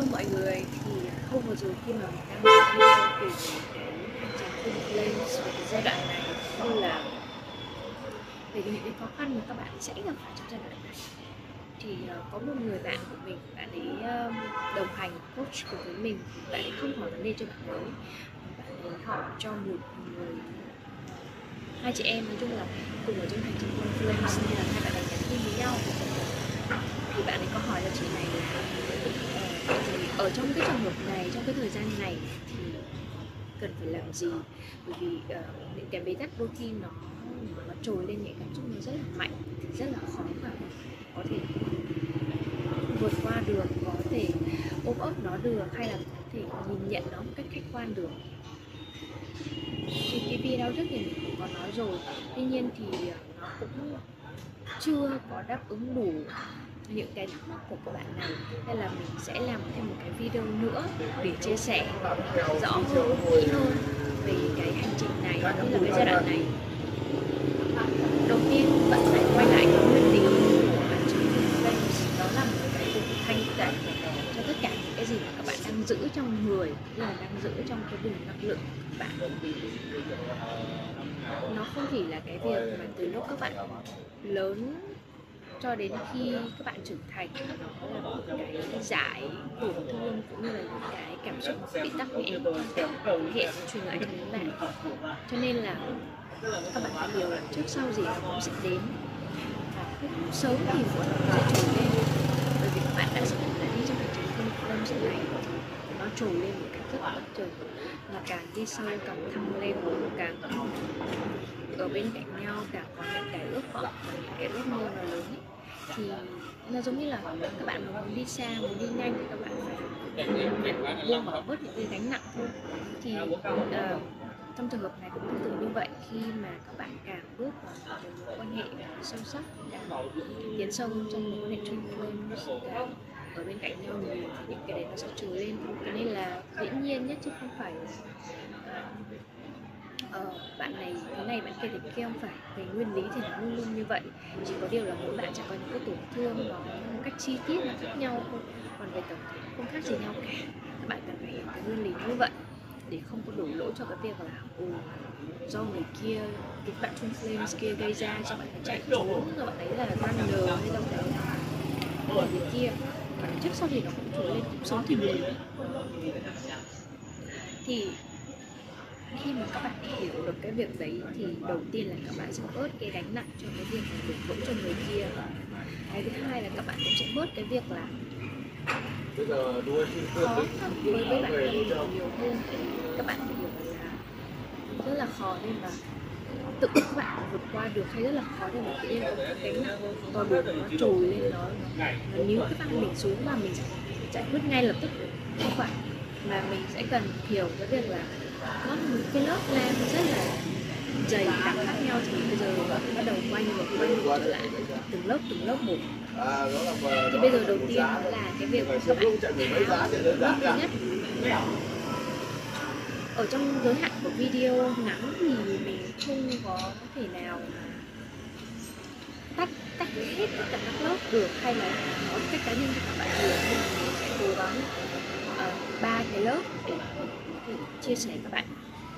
Vâng, mọi người thì không vừa rồi khi mà mình đang làm video về cái hành trình lên và cái giai đoạn này cũng như là về những cái khó khăn mà các bạn sẽ gặp phải trong giai đoạn này thì uh, có một người bạn của mình bạn ấy ờ, đồng hành coach cùng với mình bạn ấy không hỏi vấn đề cho bạn ấy. Bạn ấy hỏi cho một người hai chị em nói chung là cùng ở trong hành trình Twin Flames nên là hai bạn ấy nhắn tin với nhau. Thì bạn ấy có hỏi là chị này là ở trong cái trường hợp này trong cái thời gian này thì cần phải làm gì? Bởi vì uh, những cái bế tắc đôi khi nó nó trồi lên những cảm xúc nó rất là mạnh thì rất là khó mà có thể vượt qua được có thể ôm ấp nó được hay là có thể nhìn nhận nó một cách khách quan được. Thì cái video trước thì mình cũng có nói rồi. Tuy nhiên thì ờ, nó cũng chưa có đáp ứng đủ những cái thắc mắc của các bạn này hay là mình sẽ làm thêm một cái video nữa để chia sẻ rõ hơn, kỹ hơn về cái hành trình này cũng như là cái giai đoạn này? Đầu tiên, bạn phải quay lại cái nguyên lý của hành trình đó là một cái vùng thanh tẩy cho tất cả những cái gì mà các bạn đang giữ trong người như là đang giữ trong cái vùng năng lượng của bạn. Nó không chỉ là cái việc mà từ lúc các bạn lớn cho đến khi các bạn trưởng thành. Nó là một cái giải tổn thương cũng như là những cái cảm xúc bị tắc nghẽn hệ truyền lại cho các bạn cho nên là các bạn phải hiểu là trước sau gì nó cũng sẽ đến. Và sớm thì muộn sẽ trồi lên bởi vì các bạn đã đã đi trong hành trình không lâm sự này. Nó trồi lên một cách rất bất chợt. Là càng đi sâu, càng thăng lên, càng ở bên cạnh nhau, càng có những cái ước vọng và những cái ước mơ nó lớn. ấy thì nó giống như là các bạn muốn đi xa muốn đi nhanh thì các bạn phải buông bỏ bớt những cái gánh nặng thôi. Thì uh, trong trường hợp này cũng tương tự như vậy khi mà các bạn càng bước vào một mối quan hệ sâu sắc càng tiến sâu trong mối quan hệ chung với càng ở bên cạnh nhau nhiều thì những cái đấy nó sẽ trồi lên. Cho nên là dĩ nhiên nhất chứ không phải là ờ, bạn này thế này bạn kia thế kia không phải. Về nguyên lý thì nó luôn luôn như vậy. Chỉ có điều là mỗi bạn sẽ có những cái tổn thương nó một cách chi tiết nó khác nhau thôi. Còn về tổng thể không khác gì nhau cả. Các bạn cần phải hiểu cái nguyên lý như vậy. Để không có đổ lỗi cho cái việc là ồ do người kia cái bạn trung Flames kia gây ra cho bạn phải chạy trốn rồi bạn ấy là runner hay đâu đấy. Là người kia và trước sau thì nó cũng trốn lên cũng sống thì mình. Thì mà các bạn hiểu được cái việc đấy thì đầu tiên là các bạn sẽ bớt cái gánh nặng cho cái việc đổ lỗi cho người kia. Cái thứ hai là các bạn cũng sẽ bớt cái việc là khó với với bản thân nhiều hơn. Các bạn hiểu là rất là khó nên là tự các bạn vượt qua được hay rất là khó để mà tự nhiên có cái gánh nặng to lớn nó trồi lên nó, nó níu các bạn mình xuống và mình giải quyết ngay lập tức. Không phải mà mình sẽ cần hiểu cái việc là có một cái lớp lam rất là dày đặc khác nhau, thì bây giờ bắt đầu quay ngược quay ngược trở lại từng lớp từng lớp một. Thì bây giờ đầu tiên là cái việc các bạn tháo lớp thứ nhất. Ở trong giới hạn của video ngắn thì mình không có thể nào tách tách hết tất cả các lớp được, hay là có cách cá nhân cho các bạn được nhưng mình sẽ cố gắng ờ, ba cái lớp để chia sẻ các bạn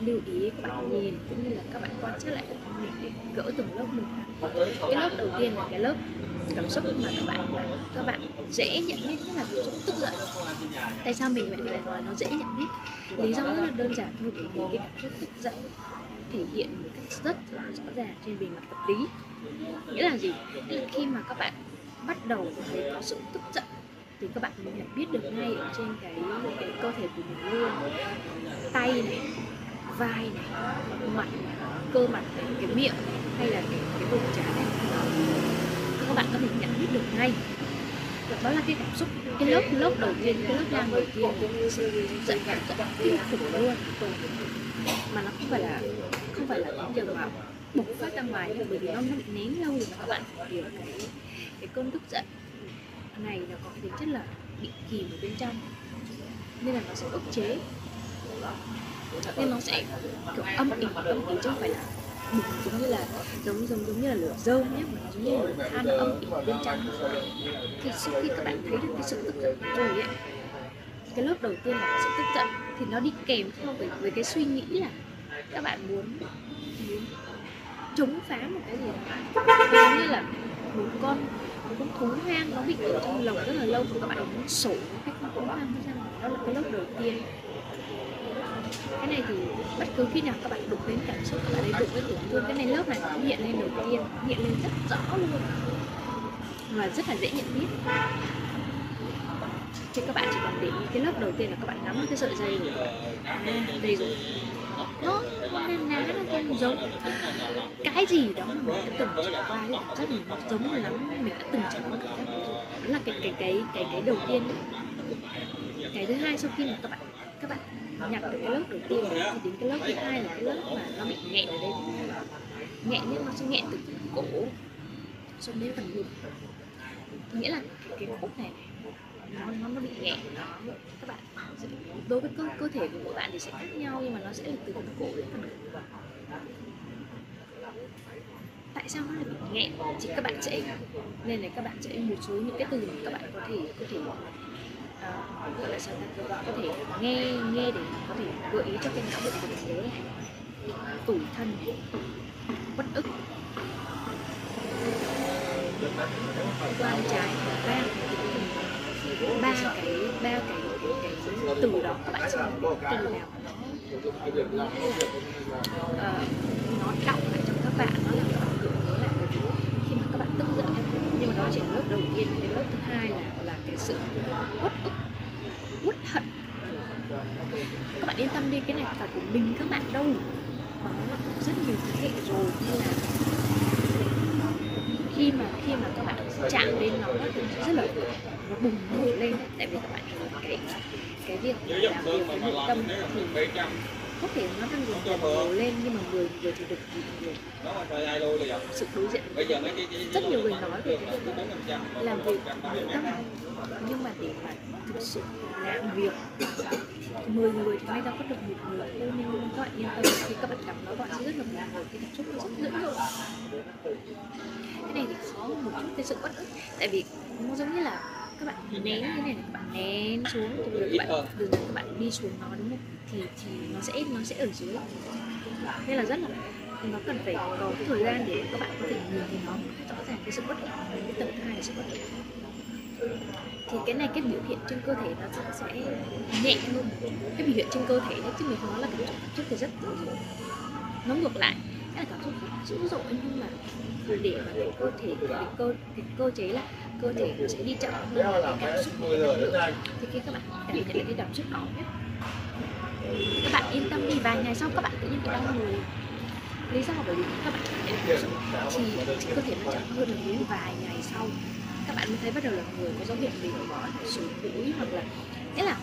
lưu ý các bạn nhìn cũng như là các bạn quan sát lại mình để gỡ từng lớp một cái lớp đầu tiên là cái lớp cảm xúc mà các bạn các bạn dễ nhận biết nhất là cảm xúc tức giận. Tại sao mình lại nói nó dễ nhận biết? Lý do rất là đơn giản thôi, bởi vì cái cảm xúc tức giận thể hiện một cách rất là rõ ràng trên bề mặt vật lý. Nghĩa là gì? Nghĩa là khi mà các bạn bắt đầu thấy có sự tức giận thì các bạn nhận biết được ngay ở trên cái cái cơ thể của mình luôn. Tay này, vai này, mặt cơ mặt này, cái miệng hay là cái cái vùng trán này. Các bạn có thể nhận biết được ngay. Đó là cái cảm xúc, cái lớp lớp đầu tiên, cái lớp lang đầu tiên sự giận cảm giận kinh khủng luôn. Mà nó không phải là, không phải là những giờ mà bộc phát ra ngoài, bởi vì nó nó bị nén lâu rồi các bạn phải hiểu cái cái cơn tức giận này nó có tính chất là bị kìm ở bên trong. Nên là nó sẽ ức chế. Nên nó sẽ kiểu âm ỉ âm ỉ chứ không phải là bùng giống như là giống giống giống như là lửa dâu nhé mà giống như là lửa than âm ỉ bên trong. Thì sau khi các bạn thấy được cái sự tức giận rồi ấy cái lớp đầu tiên là sự tức giận thì nó đi kèm theo với, với cái suy nghĩ là các bạn muốn, muốn chống phá một cái gì đó. Giống như là muốn con con thú hoang nó bị ở trong lồng rất là lâu và các bạn muốn sổ cái con thú hoang ra đó là cái lớp đầu tiên. Cái này thì bất cứ khi nào các bạn đụng đến cảm xúc các bạn ấy đụng với tổn thương cái này lớp này nó hiện lên đầu tiên hiện lên rất rõ luôn. Và rất là dễ nhận biết. Thì các bạn chỉ cần để ý cái lớp đầu tiên là các bạn nắm cái sợi dây rồi à, đây rồi. Nó nên ná nó không giống cái gì đó mà mình đã từng trải qua cái cảm giác mình giống lắm mình đã từng trải qua cảm giác đó là cái cái cái cái cái đầu tiên cái thứ hai sau khi mà các bạn các bạn nhặt được cái lớp đầu tiên thì đến cái lớp thứ hai là cái lớp mà nó bị nghẹn ở đây. Nghẹn nhưng nó sẽ nghẹn từ cổ. Cho đến phần ngực. Nghĩa là cái khúc này, nó nó nó bị nghẹn, nó, các bạn đối với cơ cơ thể của mỗi bạn thì sẽ khác nhau nhưng mà nó sẽ là từ phần cổ đến phần ngực tại sao nó lại bị nghẹn? Thì các bạn sẽ nên là các bạn sẽ một số những cái từ mà các bạn có thể có thể uh, gọi là sao ta? Có thể nghe nghe để có thể gợi ý cho cái não bộ của mình nhớ này tủi thân. Bất ức. Quan trái ba. Ba cái ba cái, cái, từ đó các bạn sẽ từ nào. Ờ, nó uh, nó đọng các bạn nó là các bạn gợi nhớ lại bởi vì khi mà các bạn tức giận nhưng mà đó chỉ là lớp đầu tiên, cái lớp thứ hai là là cái sự uất ức, uất hận. Các bạn yên tâm đi, cái này phải của mình, các bạn đâu. Mà nó là rất nhiều thế hệ rồi, nên là khi mà khi mà các bạn chạm đến nó rất là, nó bùng nổ lên. Tại vì các bạn cái cái việc làm việc với nội tâm thì có thể nó đang dần dần nhiều lên nhưng mà người người thì được nhiều sự đối diện. Rất nhiều người nói về cái việc làm việc tâm nhưng mà để mà thực sự làm việc 10 người thì may ra có được một người. Thôi nên các bạn yên tâm khi các bạn gặp nó bạn sẽ rất là buồn ngồi cái cảm xúc nó rất dữ dội cái này thì khó một chút cái sự bất ức. Tại vì nó giống như là các bạn nén như này các bạn nén xuống từ các bạn từ từ các bạn đi xuống nó đúng không thì thì nó sẽ nó sẽ ở dưới. Nên là rất là nó cần phải có cái thời gian để các bạn có thể nhìn thấy nó rõ ràng cái sự bất ổn, cái tầng hai là sự bất ổn. Thì cái này, cái biểu hiện trên cơ thể nó sẽ nhẹ hơn cái biểu hiện trên cơ thể đấy chứ mình nói là cảm xúc trước thì rất dữ dội nó ngược lại cái là cảm xúc rất dữ dội, nhưng mà để mà cái cơ thể, cái cơ cái cơ chế là cơ thể nó sẽ đi chậm hơn cái cảm xúc cái năng lượng thì khi các bạn cảm nhận được cái cảm xúc đó nhất các bạn yên tâm đi, vài ngày sau các bạn tự nhiên bị đau người. Lý do bởi vì các bạn chỉ chỉ thì cơ thể nó chậm hơn được đến vài ngày sau các bạn mới thấy bắt đầu là người có dấu hiệu bị mỏi sụt mũi hoặc là, nghĩa là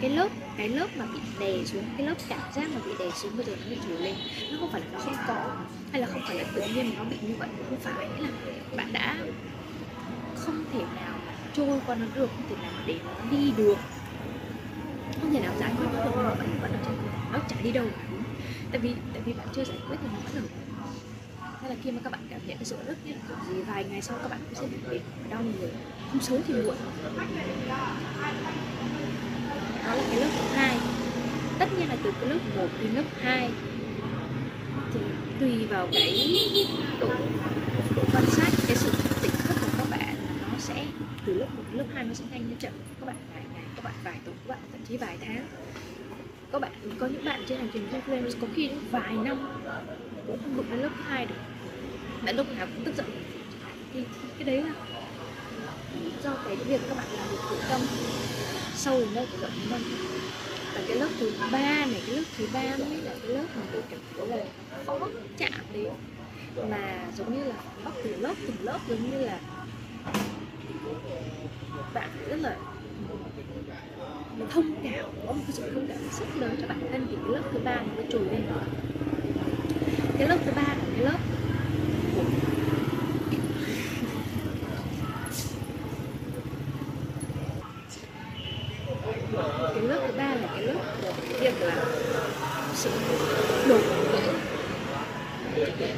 cái lớp cái lớp mà bị đè xuống, cái lớp cảm giác mà bị đè xuống bây giờ nó bị trồi lên, nó không phải là nó không có, hay là không phải là tự nhiên mà nó bị như vậy, không phải. Nghĩa là bạn đã không thể nào trôi qua nó được, không thể nào để nó đi được nhà nào giải quyết được nó vẫn vẫn ở trên nó chả đi đâu cả tại vì tại vì bạn chưa giải quyết thì nó vẫn ở hay là khi mà các bạn cảm nhận cái sự rất nhất kiểu gì vài ngày sau các bạn cũng sẽ bị mệt đau người. Không sớm thì muộn. Đó là cái lớp 2 tất nhiên là từ cái lớp 1 đến lớp 2 thì tùy vào cái độ, độ quan sát cái sự tỉnh thức của các bạn nó sẽ từ lớp 1 đến lớp 2 nó sẽ nhanh nó chậm. Các bạn các bạn vài tuần các bạn thậm chí vài tháng. Các bạn có những bạn trên hành trình Flame có khi đến vài năm cũng không đụng đến lớp thứ hai được. Bạn lúc nào cũng tức giận. Thì, cái đấy là do cái việc các bạn làm việc tự tâm sâu đến nơi của bạn và cái lớp thứ ba này cái lớp thứ ba mới là cái lớp mà tôi cảm thấy là khó chạm đến. Mà giống như là bóc từ lớp từng lớp giống như là bạn rất là thông cảm, có một cái sự thông cảm rất lớn cho bản thân thì cái lớp thứ ba nó mới trồi lên đó. Cái lớp thứ ba là cái lớp cái lớp thứ ba là cái lớp của việc là sự đổ vỡ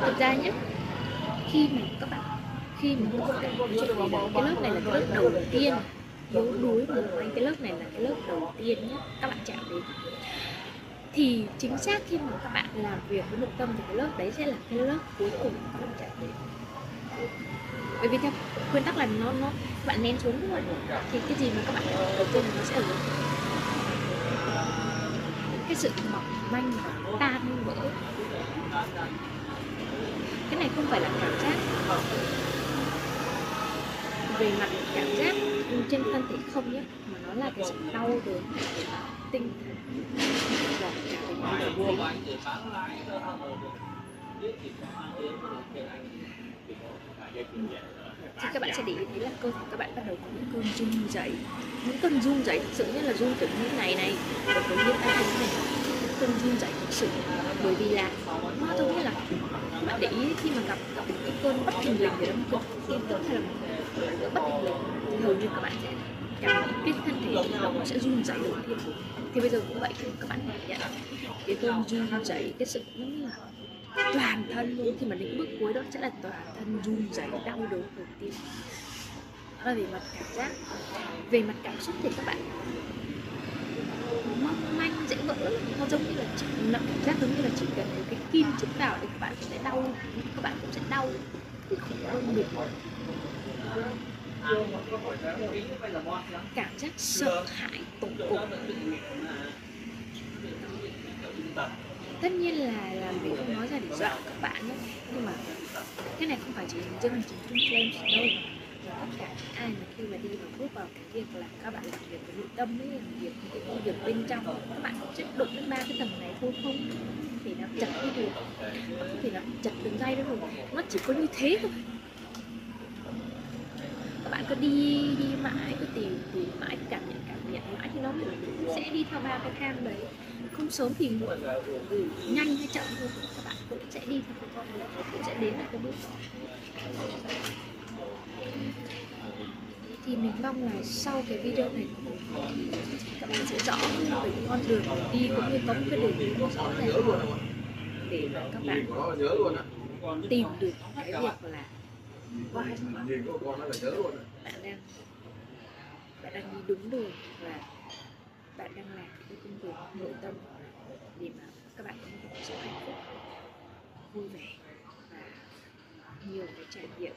thực ra nhé, khi mà các bạn, khi mà các bạn cái lớp này là cái lớp đầu tiên. Yếu đuối của anh cái lớp này là cái lớp đầu tiên nhất các bạn chạm đến. Thì chính xác khi mà các bạn làm việc với nội tâm thì cái lớp đấy sẽ là cái lớp cuối cùng các bạn chạm đến. Bởi vì theo nguyên tắc là nó nó, bạn nén xuống đúng không thì cái gì mà các bạn đầu tiên nó sẽ ở lớp cái sự mỏng manh và tan vỡ. Cái này không phải là cảm giác về mặt cảm giác trên thân thể không nhé, mà nó là cái sự đau đớn tinh thần. Và cả thì các bạn sẽ để ý thấy là cơ thể các bạn bắt đầu có những cơn run rẩy. Những cơn run rẩy, thực sự nhất là run kiểu những ngày này và từ những cái thế này những cơn run rẩy thực sự. Bởi vì là nó giống như là mà bạn để ý khi mà gặp gặp một cái cơn bất thình lình gì đó, một cơn tin tức hay là một cơn bất thình lình thì hầu như các bạn sẽ cảm thấy cái thân thể nó sẽ run rẩy đầu tiên thì bây giờ cũng vậy thì các bạn cảm nhận cái cơn run rẩy, cái sự nó là toàn thân luôn. Khi mà đến bước cuối đó sẽ là toàn thân run rẩy, đau đớn đầu tiên. Đó là về mặt cảm giác, về mặt cảm xúc thì các bạn mong manh dễ vỡ nó giống như là chị nó cảm giác giống như là chỉ cần một cái kim chích vào thì các bạn sẽ đau các bạn cũng sẽ đau thì không hơn được cảm giác sợ hãi tột cùng tất nhiên là là mình không nói ra để dọa các bạn nhé nhưng mà cái này không phải chỉ dành riêng là chỉ chung đâu mà tất cả những ai mà khi mà đi vào bước vào cái việc là các bạn làm việc với nội tâm ấy làm việc những cái công việc bên trong các bạn có sẽ đụng đến ba cái tầng này thôi không thì nó chặt đi được không thể nó chặt đường dây đâu rồi nó chỉ có như thế thôi các bạn cứ đi đi mãi cứ tìm tìm mãi cảm nhận cảm nhận mãi thì nó sẽ đi theo ba cái thang đấy không sớm thì muộn ừ, nhanh hay chậm thôi các bạn cũng sẽ đi theo cái con đấy cũng sẽ đến được cái bước đó thì mình mong là sau cái video này, các bạn sẽ rõ hơn về cái con đường đi cũng như có một cái đường hướng rõ ràng hơn để mà các bạn tìm được cái việc là bạn đang bạn đang đi đúng đường và bạn đang làm cái công việc nội tâm để mà các bạn có một cuộc sống hạnh phúc, vui vẻ và nhiều cái trải nghiệm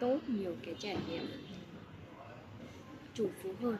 tốt nhiều cái trải nghiệm. Chủ phú hơn.